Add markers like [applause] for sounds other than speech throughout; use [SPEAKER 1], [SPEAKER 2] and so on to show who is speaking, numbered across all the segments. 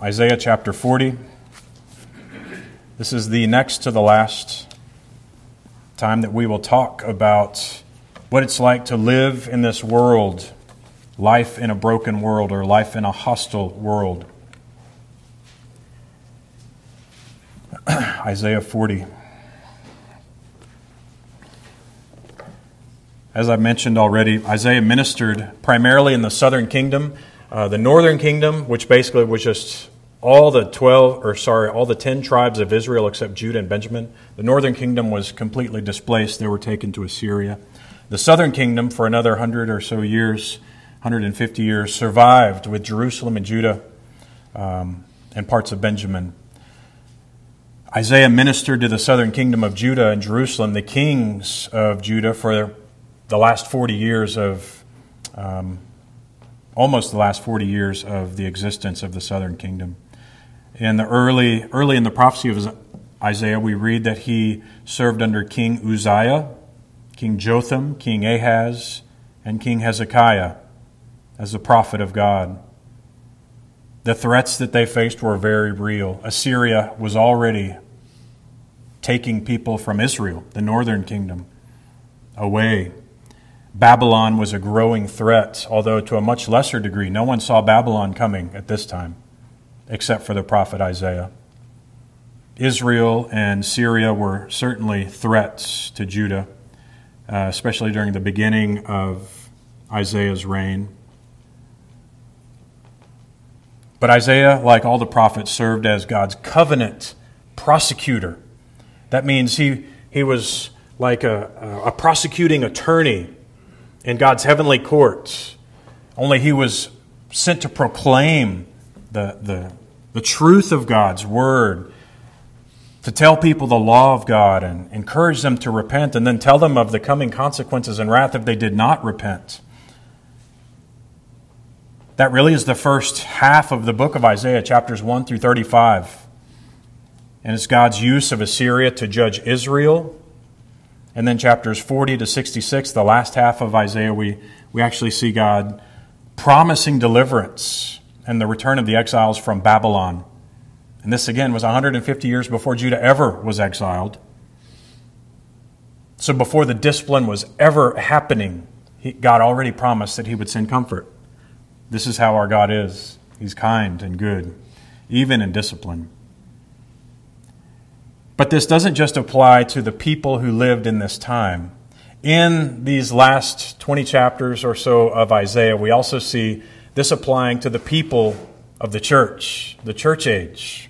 [SPEAKER 1] Isaiah chapter 40. This is the next to the last time that we will talk about what it's like to live in this world, life in a broken world, or life in a hostile world. [clears throat] Isaiah 40. As I mentioned already, Isaiah ministered primarily in the southern kingdom. Uh, the northern kingdom, which basically was just all the 12, or sorry, all the 10 tribes of Israel except Judah and Benjamin, the northern kingdom was completely displaced. They were taken to Assyria. The southern kingdom, for another 100 or so years, 150 years, survived with Jerusalem and Judah um, and parts of Benjamin. Isaiah ministered to the southern kingdom of Judah and Jerusalem, the kings of Judah, for the last 40 years of, um, almost the last 40 years of the existence of the southern kingdom. In the early, early in the prophecy of Isaiah, we read that he served under King Uzziah, King Jotham, King Ahaz, and King Hezekiah as the prophet of God. The threats that they faced were very real. Assyria was already taking people from Israel, the northern kingdom, away Babylon was a growing threat, although to a much lesser degree. No one saw Babylon coming at this time, except for the prophet Isaiah. Israel and Syria were certainly threats to Judah, uh, especially during the beginning of Isaiah's reign. But Isaiah, like all the prophets, served as God's covenant prosecutor. That means he, he was like a, a prosecuting attorney in God's heavenly courts. Only he was sent to proclaim the, the, the truth of God's word, to tell people the law of God and encourage them to repent, and then tell them of the coming consequences and wrath if they did not repent. That really is the first half of the book of Isaiah, chapters 1 through 35. And it's God's use of Assyria to judge Israel and then chapters 40 to 66, the last half of Isaiah, we, we actually see God promising deliverance and the return of the exiles from Babylon. And this, again, was 150 years before Judah ever was exiled. So before the discipline was ever happening, he, God already promised that He would send comfort. This is how our God is. He's kind and good, even in discipline. But this doesn't just apply to the people who lived in this time. In these last 20 chapters or so of Isaiah, we also see this applying to the people of the church, the church age,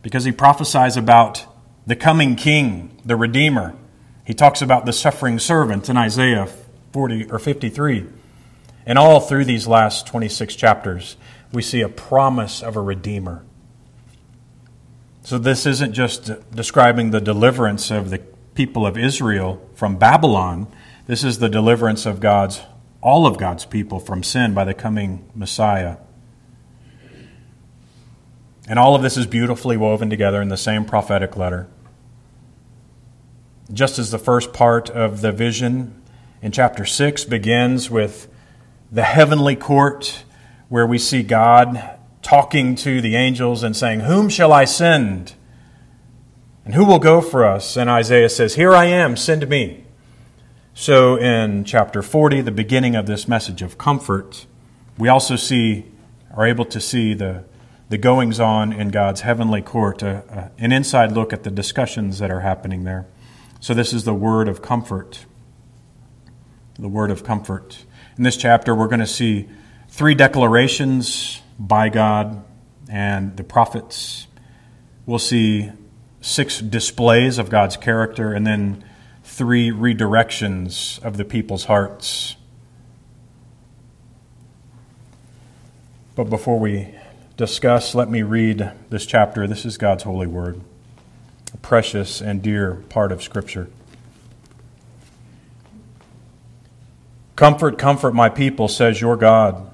[SPEAKER 1] because he prophesies about the coming king, the Redeemer. He talks about the suffering servant in Isaiah 40 or 53. And all through these last 26 chapters, we see a promise of a Redeemer so this isn't just describing the deliverance of the people of Israel from Babylon. This is the deliverance of God's all of God's people from sin by the coming Messiah. And all of this is beautifully woven together in the same prophetic letter. Just as the first part of the vision in chapter 6 begins with the heavenly court where we see God talking to the angels and saying, Whom shall I send? And who will go for us? And Isaiah says, Here I am, send me. So in chapter 40, the beginning of this message of comfort, we also see, are able to see the, the goings on in God's heavenly court, an inside look at the discussions that are happening there. So this is the word of comfort. The word of comfort. In this chapter, we're going to see three declarations by God and the prophets. We'll see six displays of God's character and then three redirections of the people's hearts. But before we discuss, let me read this chapter. This is God's holy word, a precious and dear part of Scripture. Comfort, comfort my people, says your God.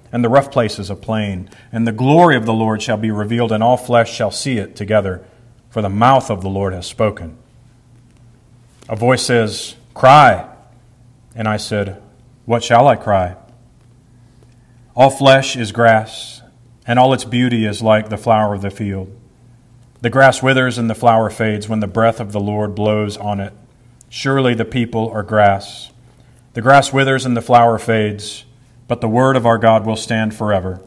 [SPEAKER 1] and the rough places a plain. And the glory of the Lord shall be revealed, and all flesh shall see it together, for the mouth of the Lord has spoken. A voice says, Cry. And I said, What shall I cry? All flesh is grass and all its beauty is like the flower of the field. The grass withers and the flower fades when the breath of the Lord blows on it. Surely the people are grass. The grass withers and the flower fades, but the word of our God will stand forever.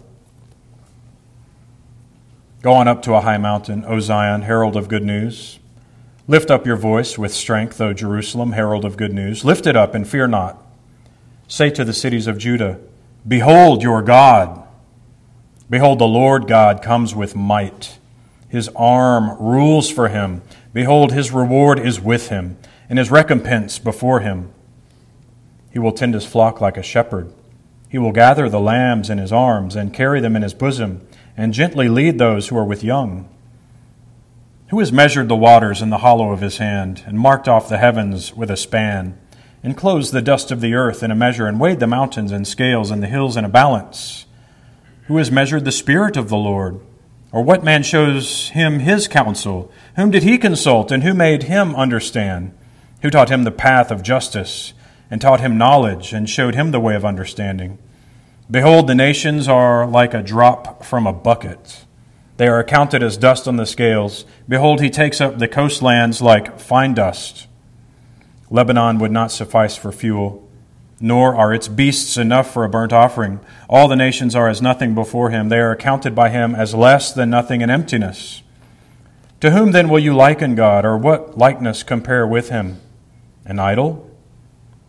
[SPEAKER 1] Go on up to a high mountain, O Zion, herald of good news. Lift up your voice with strength, O Jerusalem, herald of good news. Lift it up and fear not. Say to the cities of Judah, Behold your God. Behold, the Lord God comes with might. His arm rules for him. Behold, his reward is with him, and his recompense before him. He will tend his flock like a shepherd. He will gather the lambs in his arms and carry them in his bosom, and gently lead those who are with young. Who has measured the waters in the hollow of his hand, and marked off the heavens with a span, enclosed the dust of the earth in a measure, and weighed the mountains in scales and the hills in a balance? Who has measured the Spirit of the Lord? Or what man shows him his counsel? Whom did he consult, and who made him understand? Who taught him the path of justice, and taught him knowledge, and showed him the way of understanding? Behold, the nations are like a drop from a bucket. They are accounted as dust on the scales. Behold, he takes up the coastlands like fine dust. Lebanon would not suffice for fuel nor are its beasts enough for a burnt offering. All the nations are as nothing before him. They are accounted by him as less than nothing and emptiness. To whom then will you liken God, or what likeness compare with him? An idol?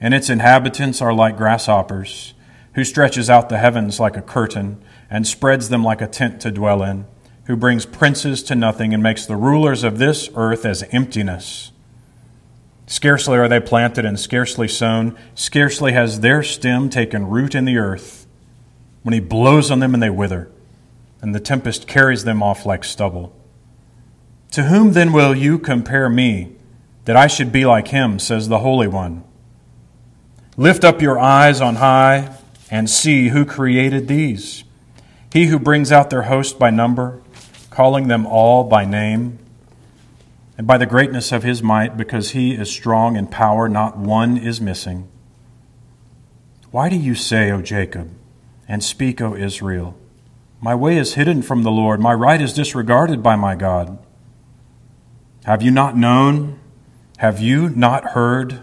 [SPEAKER 1] and its inhabitants are like grasshoppers, who stretches out the heavens like a curtain and spreads them like a tent to dwell in, who brings princes to nothing and makes the rulers of this earth as emptiness. Scarcely are they planted and scarcely sown, scarcely has their stem taken root in the earth, when he blows on them and they wither, and the tempest carries them off like stubble. To whom then will you compare me, that I should be like him, says the Holy One? Lift up your eyes on high and see who created these. He who brings out their host by number, calling them all by name and by the greatness of his might, because he is strong in power, not one is missing. Why do you say, O Jacob, and speak, O Israel? My way is hidden from the Lord, my right is disregarded by my God. Have you not known? Have you not heard?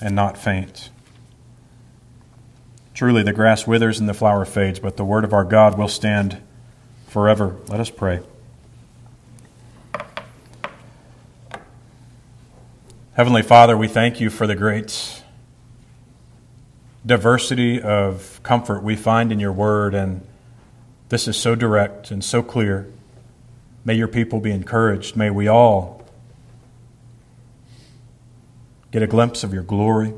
[SPEAKER 1] and not faint. Truly, the grass withers and the flower fades, but the word of our God will stand forever. Let us pray. Heavenly Father, we thank you for the great diversity of comfort we find in your word, and this is so direct and so clear. May your people be encouraged. May we all get a glimpse of your glory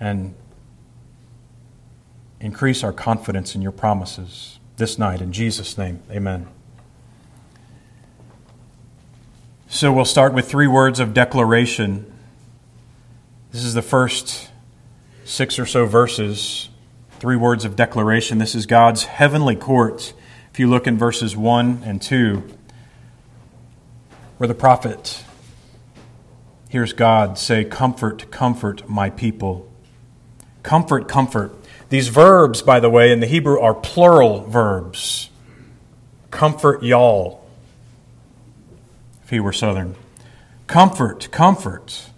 [SPEAKER 1] and increase our confidence in your promises this night. In Jesus' name, amen. So we'll start with three words of declaration. This is the first six or so verses. Three words of declaration. This is God's heavenly court. If you look in verses 1 and 2, where the prophet hears God say, Comfort, comfort my people. Comfort, comfort. These verbs, by the way, in the Hebrew are plural verbs. Comfort y'all, if he were southern. Comfort, comfort.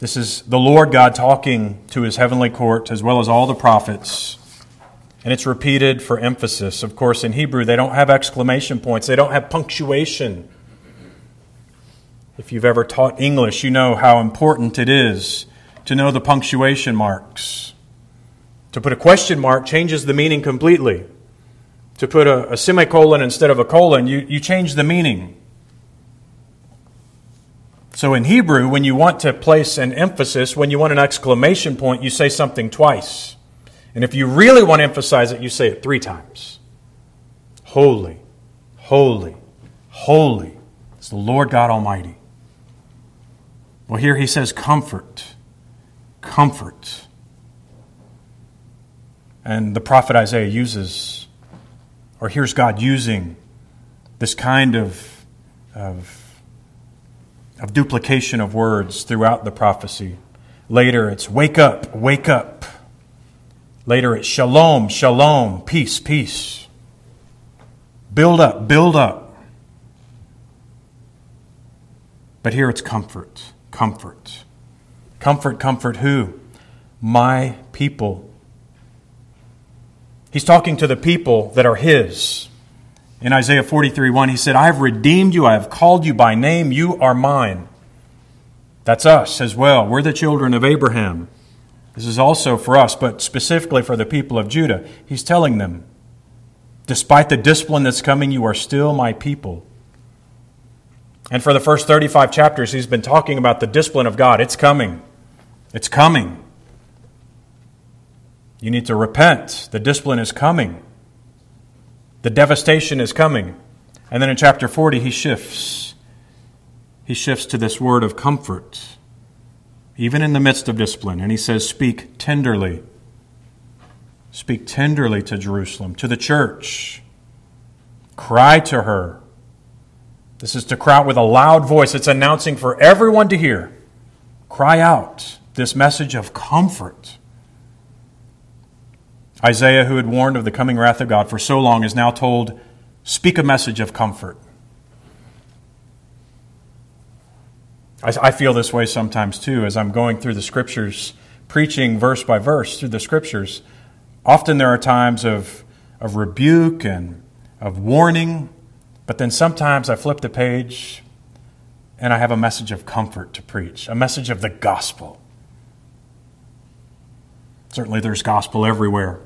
[SPEAKER 1] This is the Lord God talking to his heavenly court as well as all the prophets. And it's repeated for emphasis. Of course, in Hebrew, they don't have exclamation points, they don't have punctuation. If you've ever taught English, you know how important it is to know the punctuation marks. To put a question mark changes the meaning completely. To put a, a semicolon instead of a colon, you, you change the meaning. So in Hebrew, when you want to place an emphasis, when you want an exclamation point, you say something twice. And if you really want to emphasize it, you say it three times. Holy, holy, holy is the Lord God Almighty. Well, here he says, comfort, comfort. And the prophet Isaiah uses, or hears God using, this kind of, of of duplication of words throughout the prophecy. Later, it's wake up, wake up. Later, it's shalom, shalom, peace, peace. Build up, build up. But here it's comfort, comfort. Comfort, comfort who? My people. He's talking to the people that are His. In Isaiah 43 1, he said, I have redeemed you, I have called you by name, you are mine. That's us as well. We're the children of Abraham. This is also for us, but specifically for the people of Judah. He's telling them, despite the discipline that's coming, you are still my people. And for the first 35 chapters, he's been talking about the discipline of God. It's coming. It's coming. You need to repent. The discipline is coming. The devastation is coming. And then in chapter 40, he shifts. He shifts to this word of comfort, even in the midst of discipline. And he says, Speak tenderly. Speak tenderly to Jerusalem, to the church. Cry to her. This is to cry out with a loud voice. It's announcing for everyone to hear. Cry out this message of comfort. Isaiah, who had warned of the coming wrath of God for so long, is now told, Speak a message of comfort. I, feel this way sometimes too as I'm going through the scriptures, preaching verse by verse through the scriptures. Often there are times of, of rebuke and of warning, but then sometimes I flip the page and I have a message of comfort to preach, a message of the gospel. Certainly, there's gospel everywhere.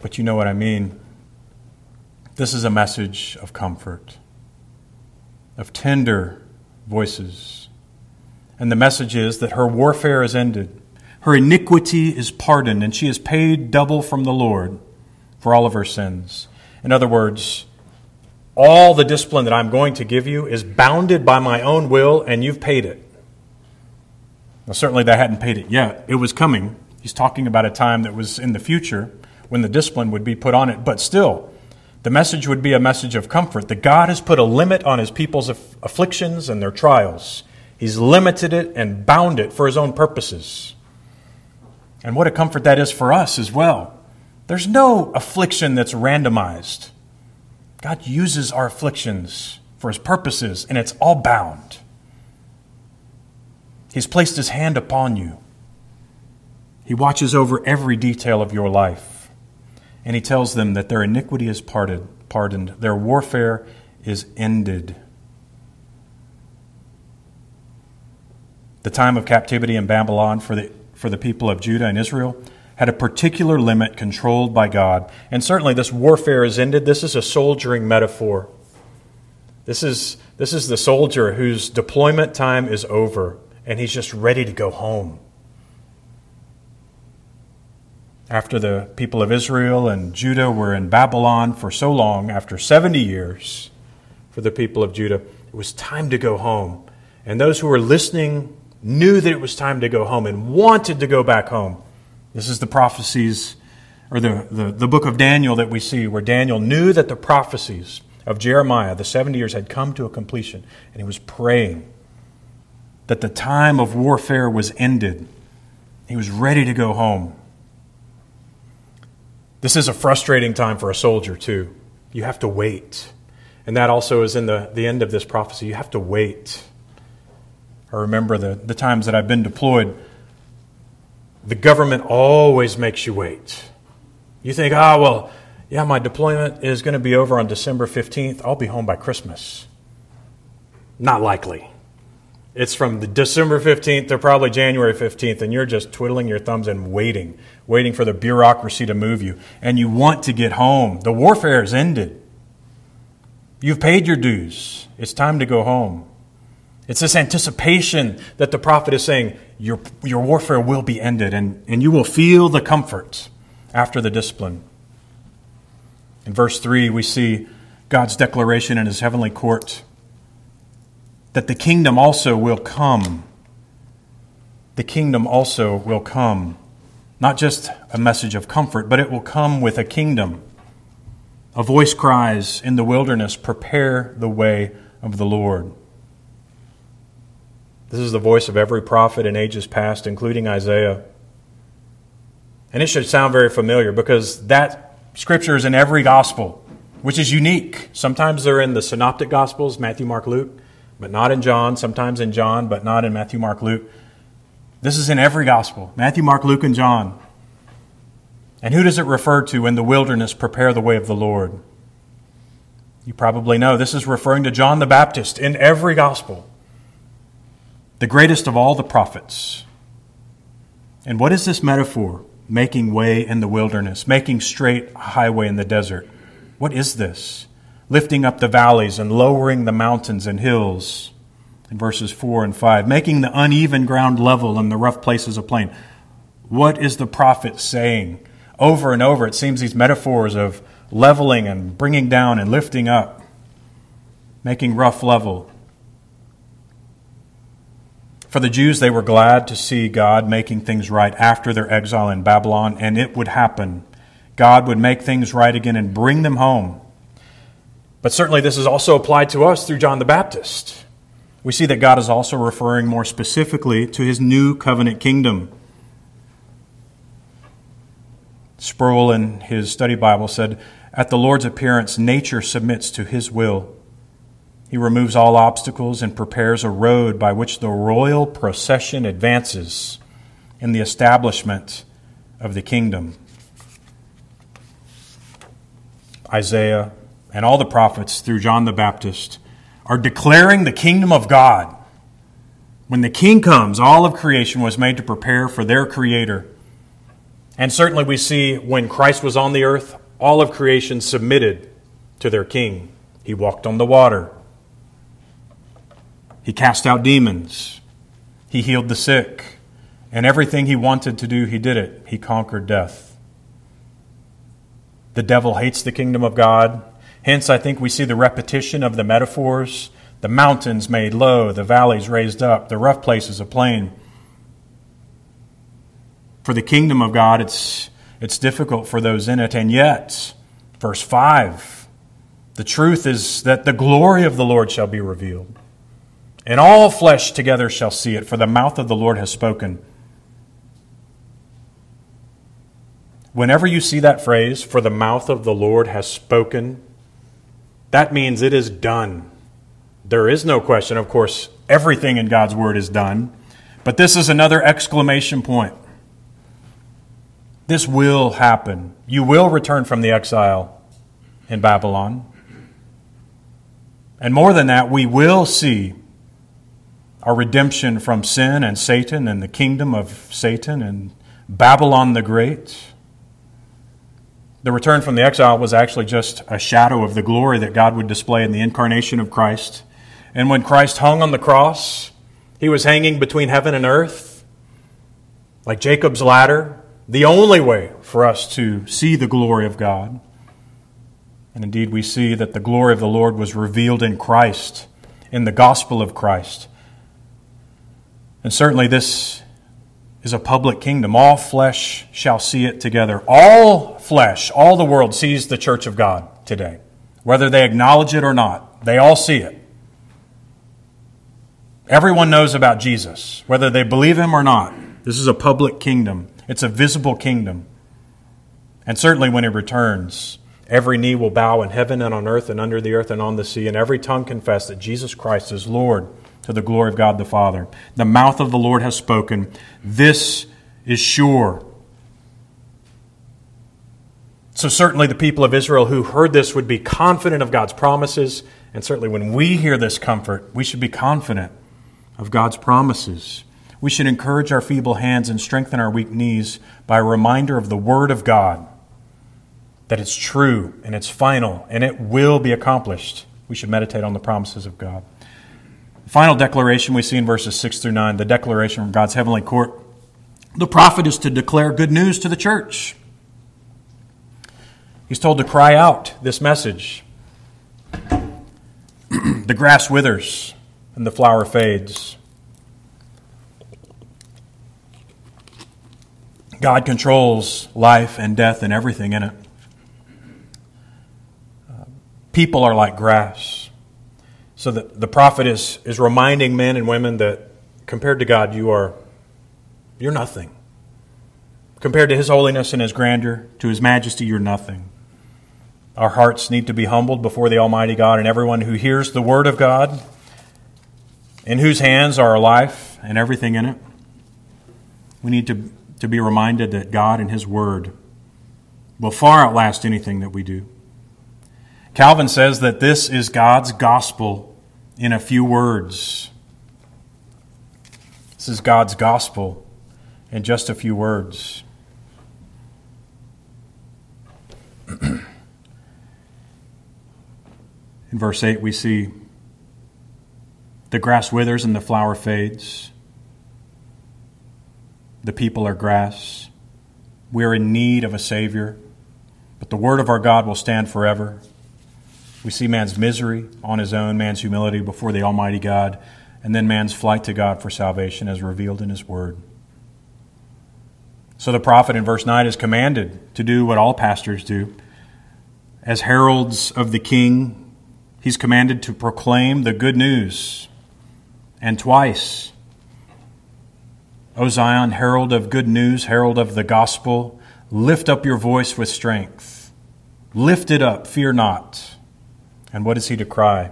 [SPEAKER 1] But you know what I mean. This is a message of comfort, of tender voices. And the message is that her warfare is ended, her iniquity is pardoned, and she is paid double from the Lord for all of her sins. In other words, all the discipline that I'm going to give you is bounded by my own will, and you've paid it. Now, certainly they hadn't paid it yet. It was coming, He's talking about a time that was in the future when the discipline would be put on it. But still, the message would be a message of comfort that God has put a limit on his people's aff- afflictions and their trials. He's limited it and bound it for his own purposes. And what a comfort that is for us as well. There's no affliction that's randomized. God uses our afflictions for his purposes, and it's all bound. He's placed his hand upon you. He watches over every detail of your life. And he tells them that their iniquity is parted, pardoned, their warfare is ended. The time of captivity in Babylon for the, for the people of Judah and Israel had a particular limit controlled by God. And certainly this warfare is ended. This is a soldiering metaphor. This is, this is the soldier whose deployment time is over and he's just ready to go home after the people of Israel and Judah were in Babylon for so long, after 70 years for the people of Judah, it was time to go home. And those who were listening knew that it was time to go home and wanted to go back home. This is the prophecies or the, the, the book of Daniel that we see, where Daniel knew that the prophecies of Jeremiah, the 70 years, had come to a completion, and he was praying that the time of warfare was ended. He was ready to go home. This is a frustrating time for a soldier, too. You have to wait. And that also is in the, the end of this prophecy. You have to wait. I remember the, the times that I've been deployed. The government always makes you wait. You think, ah, oh, well, yeah, my deployment is going to be over on December 15th. I'll be home by Christmas. Not likely. It's from the December 15th to probably January 15th, and you're just twiddling your thumbs and waiting, waiting for the bureaucracy to move you. And you want to get home. The warfare is ended. You've paid your dues. It's time to go home. It's this anticipation that the prophet is saying, your, your warfare will be ended, and, and you will feel the comfort after the discipline. In verse 3, we see God's declaration in his heavenly court that the kingdom also will come. The kingdom also will come. Not just a message of comfort, but it will come with a kingdom. A voice cries in the wilderness, Prepare the way of the Lord. This is the voice of every prophet in ages past, including Isaiah. And it should sound very familiar because that scripture is in every gospel, which is unique. Sometimes they're in the synoptic gospels, Matthew, Mark, Luke but not in John, sometimes in John, but not in Matthew, Mark, Luke. This is in every gospel Matthew, Mark, Luke, and John. And who does it refer to in the wilderness, prepare the way of the Lord? You probably know this is referring to John the Baptist in every gospel, the greatest of all the prophets. And what is this metaphor? Making way in the wilderness, making straight a highway in the desert. What is this? lifting up the valleys and lowering the mountains and hills. In verses 4 and 5, making the uneven ground level and the rough places a plain. What is the prophet saying? Over and over, it seems these metaphors of leveling and bringing down and lifting up, making rough level. For the Jews, they were glad to see God making things right after their exile in Babylon, and it would happen. God would make things right again and bring them home. But certainly, this is also applied to us through John the Baptist. We see that God is also referring more specifically to his new covenant kingdom. Sproul, in his study Bible, said, At the Lord's appearance, nature submits to his will. He removes all obstacles and prepares a road by which the royal procession advances in the establishment of the kingdom. Isaiah and all the prophets through John the Baptist are declaring the kingdom of God. When the king comes, all of creation was made to prepare for their creator. And certainly we see when Christ was on the earth, all of creation submitted to their king. He walked on the water. He cast out demons. He healed the sick. And everything he wanted to do, he did it. He conquered death. The devil hates the kingdom of God. Hence, I think we see the repetition of the metaphors the mountains made low, the valleys raised up, the rough places a plain. For the kingdom of God, it's, it's difficult for those in it. And yet, verse 5, the truth is that the glory of the Lord shall be revealed. And all flesh together shall see it, for the mouth of the Lord has spoken. Whenever you see that phrase, for the mouth of the Lord has spoken, that means it is done. There is no question. Of course, everything in God's Word is done. But this is another exclamation point. This will happen. You will return from the exile in Babylon. And more than that, we will see our redemption from sin and Satan and the kingdom of Satan and Babylon the Great. The return from the exile was actually just a shadow of the glory that God would display in the incarnation of Christ. And when Christ hung on the cross, he was hanging between heaven and earth, like Jacob's ladder, the only way for us to see the glory of God. And indeed, we see that the glory of the Lord was revealed in Christ, in the gospel of Christ. And certainly, this is a public kingdom. All flesh shall see it together. All flesh, all the world sees the church of God today. Whether they acknowledge it or not, they all see it. Everyone knows about Jesus, whether they believe him or not. This is a public kingdom, it's a visible kingdom. And certainly when he returns, every knee will bow in heaven and on earth and under the earth and on the sea, and every tongue confess that Jesus Christ is Lord to the glory of God the Father. The mouth of the Lord has spoken. This is sure. So, certainly, the people of Israel who heard this would be confident of God's promises. And certainly, when we hear this comfort, we should be confident of God's promises. We should encourage our feeble hands and strengthen our weak knees by a reminder of the Word of God that it's true and it's final and it will be accomplished. We should meditate on the promises of God. Final declaration we see in verses 6 through 9, the declaration from God's heavenly court. The prophet is to declare good news to the church. He's told to cry out this message. [clears throat] the grass withers and the flower fades. God controls life and death and everything in it. people are like grass. So the, the prophet is, is reminding men and women that compared to God, you are you're nothing. Compared to his holiness and his grandeur, to his majesty, you're nothing. Our hearts need to be humbled before the Almighty God, and everyone who hears the word of God, in whose hands are our life and everything in it, we need to, to be reminded that God and his word will far outlast anything that we do. Calvin says that this is God's gospel in a few words. This is God's gospel in just a few words. [clears throat] in verse 8, we see the grass withers and the flower fades. The people are grass. We are in need of a Savior, but the word of our God will stand forever. We see man's misery on his own, man's humility before the Almighty God, and then man's flight to God for salvation as revealed in his word. So the prophet in verse 9 is commanded to do what all pastors do. As heralds of the king, he's commanded to proclaim the good news. And twice, O Zion, herald of good news, herald of the gospel, lift up your voice with strength. Lift it up, fear not. And what is he to cry?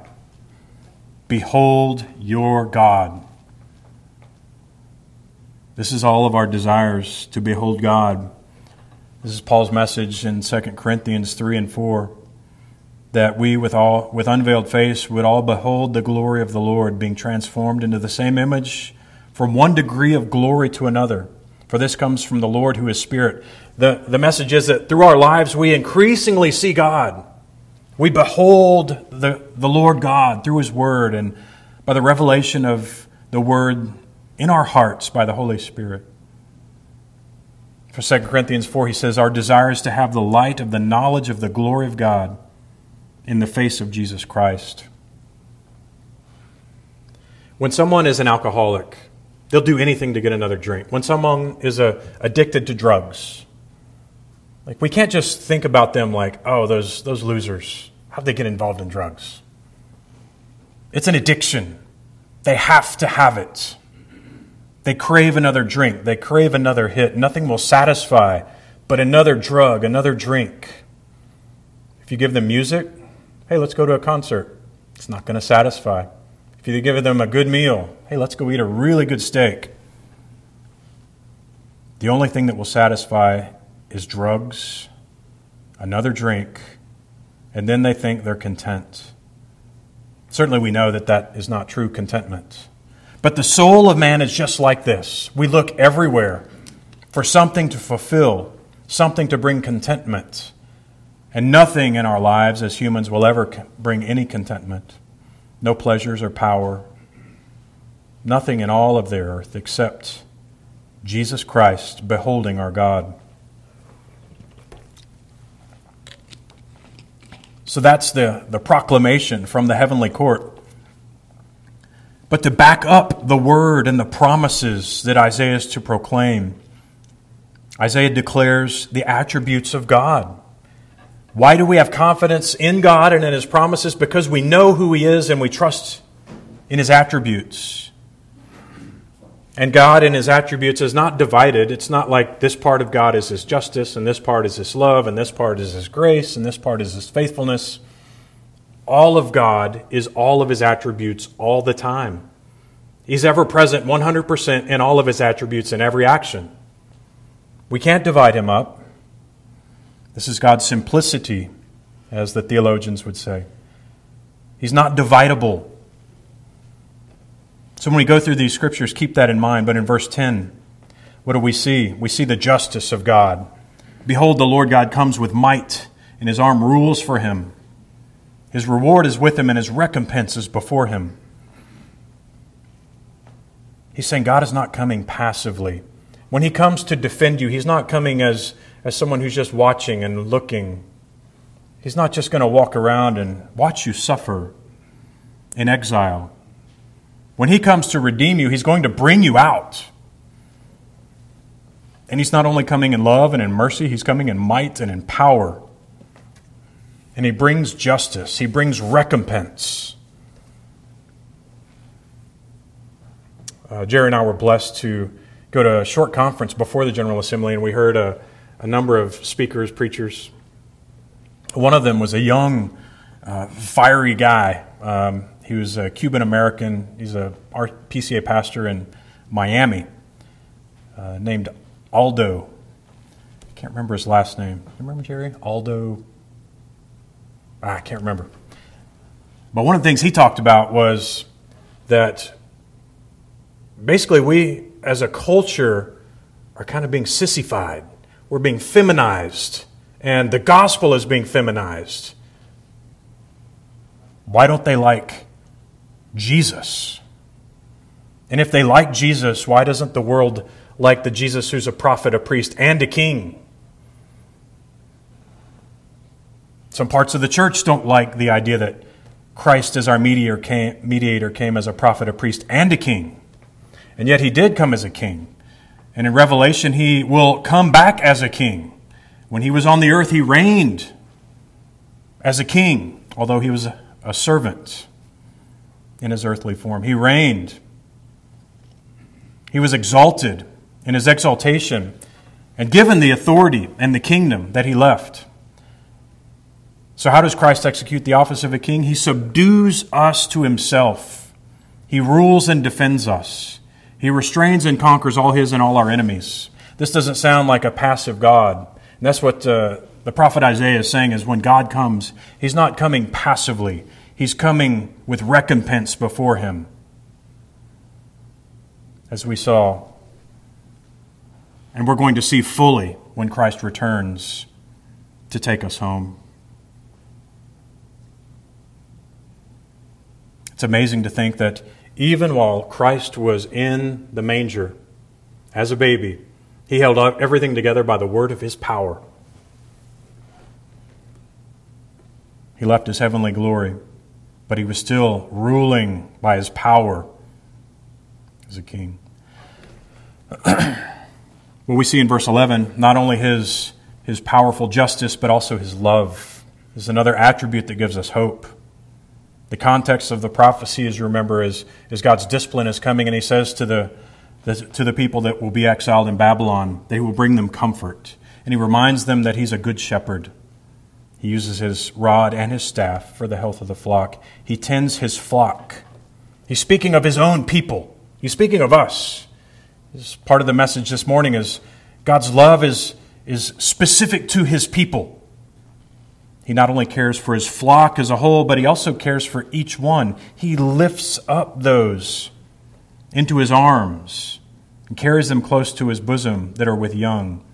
[SPEAKER 1] Behold your God. This is all of our desires to behold God. This is Paul's message in 2 Corinthians 3 and 4 that we with all with unveiled face would all behold the glory of the Lord being transformed into the same image from one degree of glory to another for this comes from the Lord who is spirit the the message is that through our lives we increasingly see God we behold the, the Lord God through His Word and by the revelation of the Word in our hearts by the Holy Spirit. For 2 Corinthians 4, he says, Our desire is to have the light of the knowledge of the glory of God in the face of Jesus Christ. When someone is an alcoholic, they'll do anything to get another drink. When someone is a, addicted to drugs, like we can't just think about them like, oh, those, those losers. How'd they get involved in drugs? It's an addiction. They have to have it. They crave another drink. They crave another hit. Nothing will satisfy but another drug, another drink. If you give them music, hey, let's go to a concert. It's not going to satisfy. If you give them a good meal, hey, let's go eat a really good steak. The only thing that will satisfy is drugs, another drink, and then they think they're content. Certainly, we know that that is not true contentment. But the soul of man is just like this. We look everywhere for something to fulfill, something to bring contentment. And nothing in our lives as humans will ever bring any contentment. No pleasures or power. Nothing in all of the earth except Jesus Christ beholding our God. So that's the, the proclamation from the heavenly court. But to back up the word and the promises that Isaiah is to proclaim, Isaiah declares the attributes of God. Why do we have confidence in God and in His promises? Because we know who He is and we trust in His attributes. And God in His attributes is not divided. It's not like this part of God is His justice, and this part is His love, and this part is His grace, and this part is His faithfulness. All of God is all of His attributes all the time. He's ever present 100% in all of His attributes in every action. We can't divide Him up. This is God's simplicity, as the theologians would say. He's not dividable. So when we go through these scriptures, keep that in mind. But in verse 10, what do we see? We see the justice of God. Behold, the Lord God comes with might, and his arm rules for him. His reward is with him, and his recompense is before him. He's saying God is not coming passively. When he comes to defend you, he's not coming as as someone who's just watching and looking. He's not just going to walk around and watch you suffer in exile. When he comes to redeem you, he's going to bring you out. And he's not only coming in love and in mercy, he's coming in might and in power. And he brings justice, he brings recompense. Uh, Jerry and I were blessed to go to a short conference before the General Assembly, and we heard a a number of speakers, preachers. One of them was a young, uh, fiery guy. Um, he was a Cuban American. He's a PCA pastor in Miami uh, named Aldo. I can't remember his last name. You remember Jerry? Aldo. Ah, I can't remember. But one of the things he talked about was that basically we, as a culture, are kind of being sissified we're being feminized, and the gospel is being feminized. Why don't they like Jesus? And if they like Jesus, why doesn't the world like the Jesus who's a prophet, a priest, and a king? Some parts of the church don't like the idea that Christ as our mediator came, as a prophet, a priest, and a king. And yet he did come as a king. And in Revelation, he will come back as a king. When he was on the earth, he reigned as a king, although he was a servant in his earthly form. He reigned. He was exalted in his exaltation and given the authority and the kingdom that he left. So, how does Christ execute the office of a king? He subdues us to himself, he rules and defends us. He restrains and conquers all his and all our enemies. This doesn't sound like a passive God. And that's what uh, the prophet Isaiah is saying is when God comes, he's not coming passively. He's coming with recompense before him. As we saw. And we're going to see fully when Christ returns to take us home. It's amazing to think that even while Christ was in the manger as a baby, he held everything together by the word of his power. He left his heavenly glory, but he was still ruling by his power as a king. [clears throat] what we see in verse 11, not only his, his powerful justice, but also his love, is another attribute that gives us hope. The context of the prophecy, as you remember, is, is God's discipline is coming, and he says to the, the, to the people that will be exiled in Babylon, they will bring them comfort. And he reminds them that he's a good shepherd. He uses his rod and his staff for the health of the flock. He tends his flock. He's speaking of his own people. He's speaking of us. This part of the message this morning is God's love is, is specific to his people. He not only cares for his flock as a whole, but he also cares for each one. He lifts up those into his arms and carries them close to his bosom that are with young.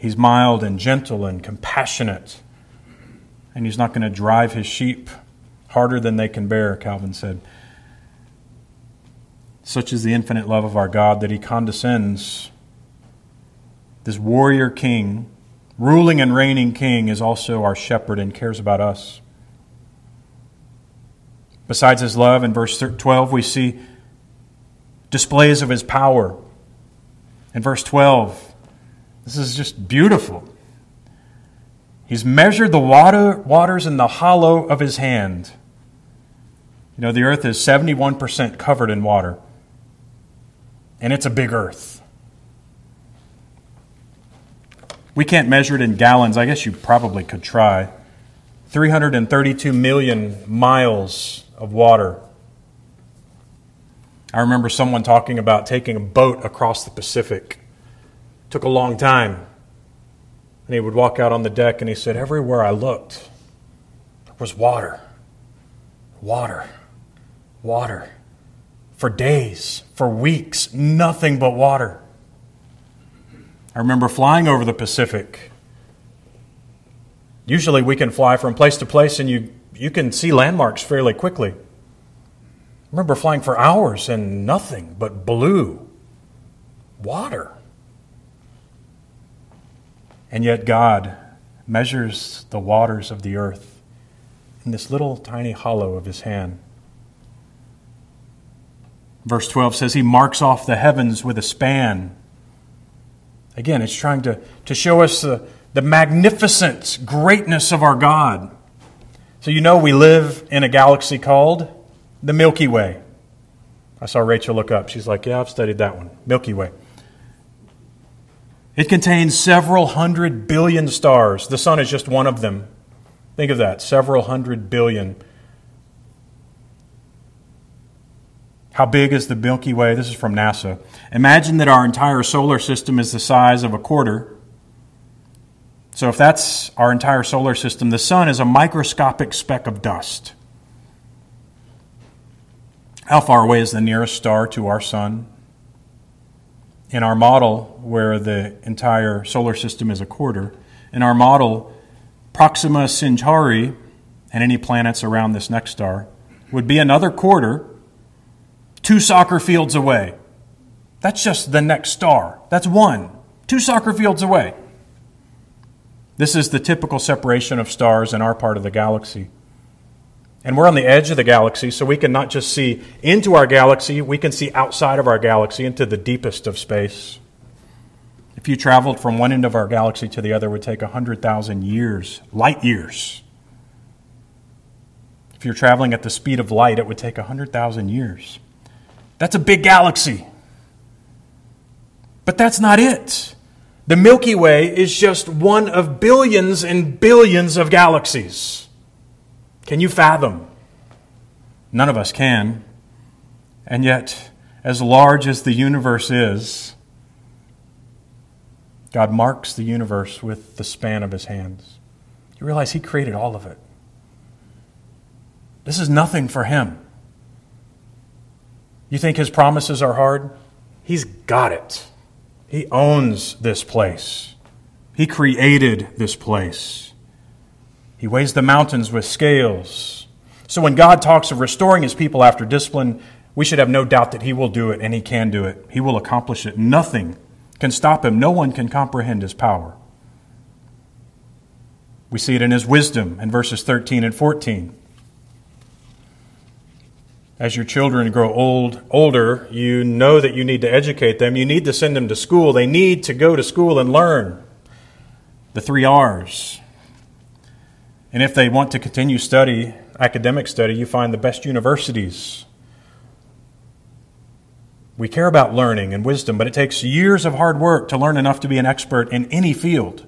[SPEAKER 1] He's mild and gentle and compassionate, and he's not going to drive his sheep harder than they can bear, Calvin said. Such is the infinite love of our God that he condescends. This warrior king ruling and reigning king is also our shepherd and cares about us. Besides his love, in verse 12, we see displays of his power. In verse 12, this is just beautiful. He's measured the water, waters in the hollow of his hand. You know, the earth is 71% covered in water, and it's a big earth. We can't measure it in gallons. I guess you probably could try. 332 million miles of water. I remember someone talking about taking a boat across the Pacific. Took a long time. And he would walk out on the deck and he said, Everywhere I looked there was water. Water. Water. For days, for weeks, nothing but water. I remember flying over the Pacific. Usually we can fly from place to place and you, you can see landmarks fairly quickly. I remember flying for hours and nothing but blue water. And yet, God measures the waters of the earth in this little tiny hollow of his hand. Verse 12 says, He marks off the heavens with a span. Again, it's trying to, to show us the, the magnificent greatness of our God. So, you know, we live in a galaxy called the Milky Way. I saw Rachel look up. She's like, Yeah, I've studied that one. Milky Way. It contains several hundred billion stars. The sun is just one of them. Think of that several hundred billion. How big is the Milky Way? This is from NASA. Imagine that our entire solar system is the size of a quarter. So, if that's our entire solar system, the sun is a microscopic speck of dust. How far away is the nearest star to our sun? In our model, where the entire solar system is a quarter, in our model, Proxima Centauri and any planets around this next star would be another quarter, two soccer fields away. That's just the next star. That's one, two soccer fields away. This is the typical separation of stars in our part of the galaxy. And we're on the edge of the galaxy, so we can not just see into our galaxy, we can see outside of our galaxy into the deepest of space. If you traveled from one end of our galaxy to the other, it would take 100,000 years, light years. If you're traveling at the speed of light, it would take 100,000 years. That's a big galaxy. But that's not it. The Milky Way is just one of billions and billions of galaxies. Can you fathom? None of us can. And yet, as large as the universe is, God marks the universe with the span of his hands. You realize he created all of it. This is nothing for him. You think his promises are hard? He's got it. He owns this place. He created this place. He weighs the mountains with scales. So when God talks of restoring his people after discipline, we should have no doubt that he will do it and he can do it. He will accomplish it. Nothing can stop him, no one can comprehend his power. We see it in his wisdom in verses 13 and 14. As your children grow old, older, you know that you need to educate them. You need to send them to school. They need to go to school and learn. The three R's and if they want to continue study, academic study, you find the best universities. We care about learning and wisdom, but it takes years of hard work to learn enough to be an expert in any field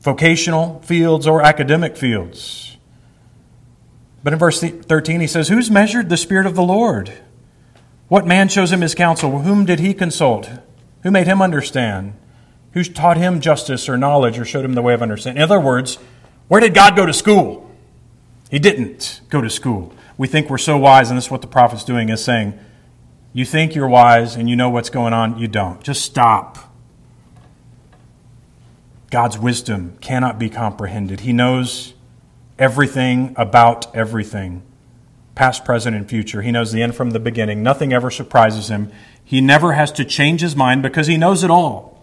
[SPEAKER 1] vocational fields or academic fields. But in verse 13, he says, Who's measured the Spirit of the Lord? What man shows him his counsel? Whom did he consult? Who made him understand? Who taught him justice or knowledge or showed him the way of understanding? In other words, where did God go to school? He didn't go to school. We think we're so wise, and this is what the prophet's doing is saying, You think you're wise and you know what's going on, you don't. Just stop. God's wisdom cannot be comprehended. He knows everything about everything, past, present, and future. He knows the end from the beginning. Nothing ever surprises him. He never has to change his mind because he knows it all.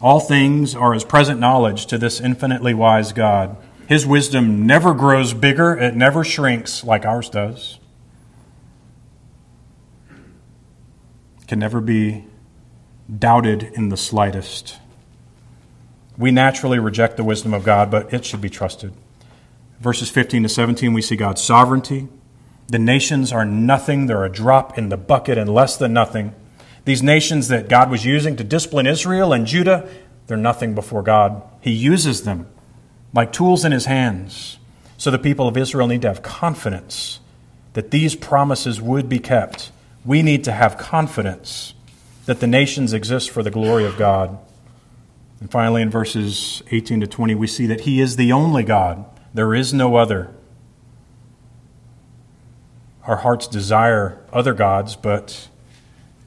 [SPEAKER 1] All things are as present knowledge to this infinitely wise God. His wisdom never grows bigger, it never shrinks like ours does. It Can never be doubted in the slightest. We naturally reject the wisdom of God, but it should be trusted. Verses 15 to 17, we see God's sovereignty. The nations are nothing, they're a drop in the bucket and less than nothing. These nations that God was using to discipline Israel and Judah, they're nothing before God. He uses them like tools in his hands. So the people of Israel need to have confidence that these promises would be kept. We need to have confidence that the nations exist for the glory of God. And finally, in verses 18 to 20, we see that He is the only God, there is no other. Our hearts desire other gods, but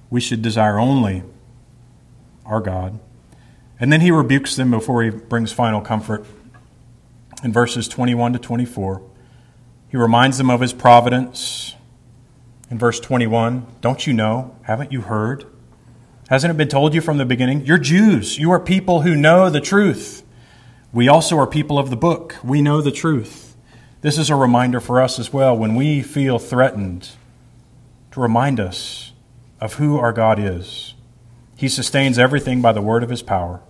[SPEAKER 1] we should desire only our God. And then he rebukes them before he brings final comfort. In verses 21 to 24, he reminds them of his providence. In verse 21, don't you know? Haven't you heard? Hasn't it been told you from the beginning? You're Jews. You are people who know the truth. We also are people of the book. We know the truth. This is a reminder for us as well when we feel threatened to remind us of who our God is. He sustains everything by the word of his power.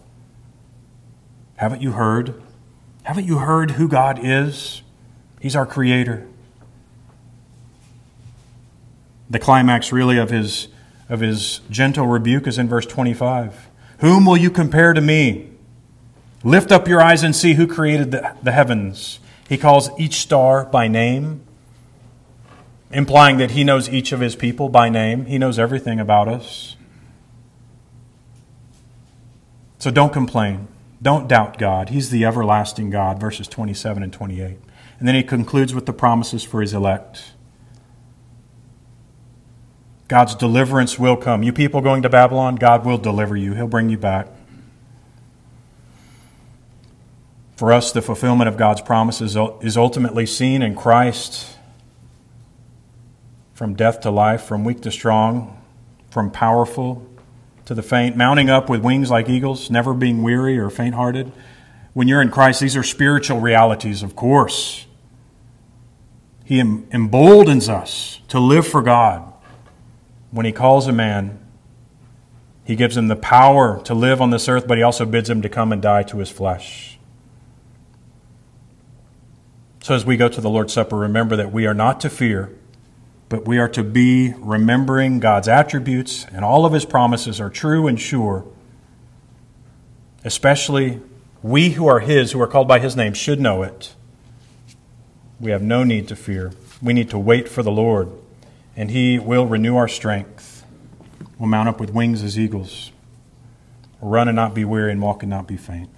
[SPEAKER 1] Haven't you heard? Haven't you heard who God is? He's our creator. The climax, really, of his, of his gentle rebuke is in verse 25. Whom will you compare to me? Lift up your eyes and see who created the, the heavens. He calls each star by name, implying that he knows each of his people by name. He knows everything about us. So don't complain. Don't doubt God. He's the everlasting God, verses 27 and 28. And then he concludes with the promises for his elect. God's deliverance will come. You people going to Babylon, God will deliver you, He'll bring you back. For us, the fulfillment of God's promises is ultimately seen in Christ from death to life, from weak to strong, from powerful to the faint, mounting up with wings like eagles, never being weary or faint hearted. When you're in Christ, these are spiritual realities, of course. He emboldens us to live for God. When He calls a man, He gives him the power to live on this earth, but He also bids him to come and die to his flesh. So as we go to the Lord's Supper, remember that we are not to fear but we are to be remembering God's attributes and all of his promises are true and sure. Especially we who are his, who are called by his name, should know it. We have no need to fear. We need to wait for the Lord, and he will renew our strength. We'll mount up with wings as eagles, run and not be weary, and walk and not be faint.